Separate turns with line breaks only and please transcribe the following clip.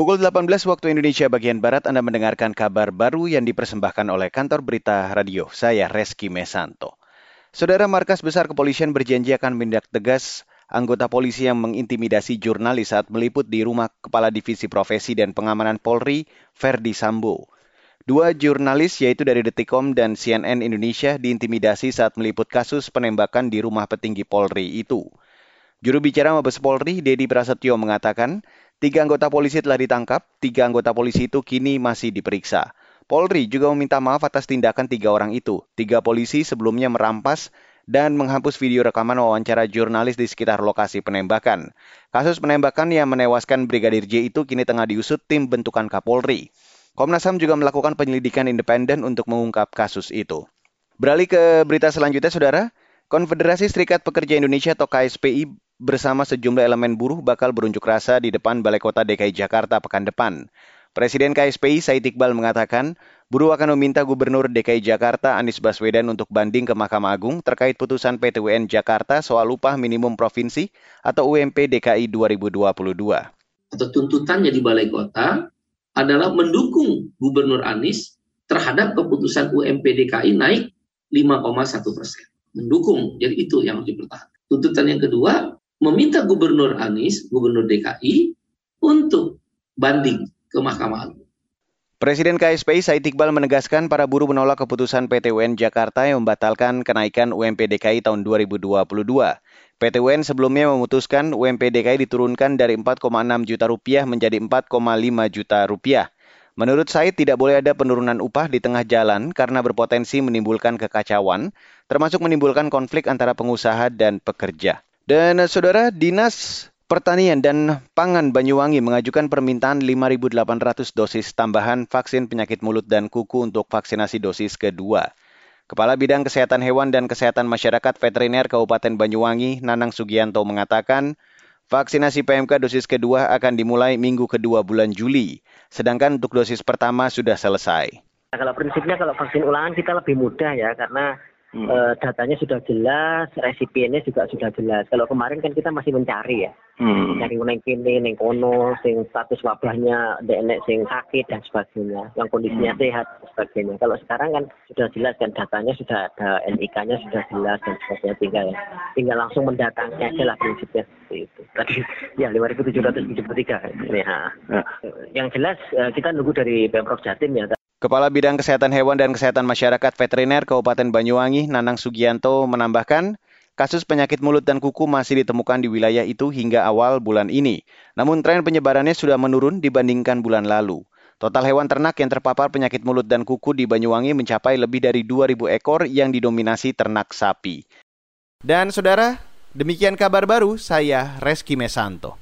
Pukul 18 waktu Indonesia bagian Barat Anda mendengarkan kabar baru yang dipersembahkan oleh kantor berita radio. Saya Reski Mesanto. Saudara Markas Besar Kepolisian berjanji akan menindak tegas anggota polisi yang mengintimidasi jurnalis saat meliput di rumah Kepala Divisi Profesi dan Pengamanan Polri, Ferdi Sambo. Dua jurnalis yaitu dari Detikom dan CNN Indonesia diintimidasi saat meliput kasus penembakan di rumah petinggi Polri itu. Juru bicara Mabes Polri, Dedi Prasetyo mengatakan, Tiga anggota polisi telah ditangkap, tiga anggota polisi itu kini masih diperiksa. Polri juga meminta maaf atas tindakan tiga orang itu. Tiga polisi sebelumnya merampas dan menghapus video rekaman wawancara jurnalis di sekitar lokasi penembakan. Kasus penembakan yang menewaskan Brigadir J itu kini tengah diusut tim bentukan Kapolri. Komnas HAM juga melakukan penyelidikan independen untuk mengungkap kasus itu. Beralih ke berita selanjutnya, Saudara. Konfederasi Serikat Pekerja Indonesia atau KSPI bersama sejumlah elemen buruh bakal berunjuk rasa di depan Balai Kota DKI Jakarta pekan depan. Presiden KSPI Said Iqbal mengatakan, buruh akan meminta Gubernur DKI Jakarta Anies Baswedan untuk banding ke Mahkamah Agung terkait putusan PTWN Jakarta soal upah minimum provinsi atau UMP DKI 2022.
Atau tuntutannya di Balai Kota adalah mendukung Gubernur Anies terhadap keputusan UMP DKI naik 5,1 persen. Mendukung, jadi itu yang harus dipertahankan. Tuntutan yang kedua, meminta Gubernur Anies, Gubernur DKI, untuk banding ke Mahkamah Agung.
Presiden KSPI Said Iqbal menegaskan para buruh menolak keputusan PT UN Jakarta yang membatalkan kenaikan UMP DKI tahun 2022. PT UN sebelumnya memutuskan UMP DKI diturunkan dari 4,6 juta rupiah menjadi 4,5 juta rupiah. Menurut Said tidak boleh ada penurunan upah di tengah jalan karena berpotensi menimbulkan kekacauan, termasuk menimbulkan konflik antara pengusaha dan pekerja. Dan eh, saudara, Dinas Pertanian dan Pangan Banyuwangi mengajukan permintaan 5.800 dosis tambahan vaksin penyakit mulut dan kuku untuk vaksinasi dosis kedua. Kepala Bidang Kesehatan Hewan dan Kesehatan Masyarakat Veteriner Kabupaten Banyuwangi, Nanang Sugianto mengatakan, vaksinasi PMK dosis kedua akan dimulai minggu kedua bulan Juli, sedangkan untuk dosis pertama sudah selesai.
Kalau prinsipnya kalau vaksin ulangan kita lebih mudah ya, karena Hmm. Uh, datanya sudah jelas, resipiennya juga sudah jelas. Kalau kemarin kan kita masih mencari ya, hmm. mencari neng kini, neng kono, sing status wabahnya, dek sing sakit dan sebagainya, yang kondisinya hmm. sehat dan sebagainya. Kalau sekarang kan sudah jelas kan datanya sudah ada NIK-nya sudah jelas dan sebagainya, tinggal tinggal langsung mendatangi aja lah prinsipnya seperti itu. Tadi ya 5.773 ini. Ya. Yang jelas eh, kita nunggu dari pemprov Jatim ya.
Kepala Bidang Kesehatan Hewan dan Kesehatan Masyarakat Veteriner Kabupaten Banyuwangi, Nanang Sugianto, menambahkan, kasus penyakit mulut dan kuku masih ditemukan di wilayah itu hingga awal bulan ini. Namun tren penyebarannya sudah menurun dibandingkan bulan lalu. Total hewan ternak yang terpapar penyakit mulut dan kuku di Banyuwangi mencapai lebih dari 2.000 ekor yang didominasi ternak sapi. Dan saudara, demikian kabar baru saya Reski Mesanto.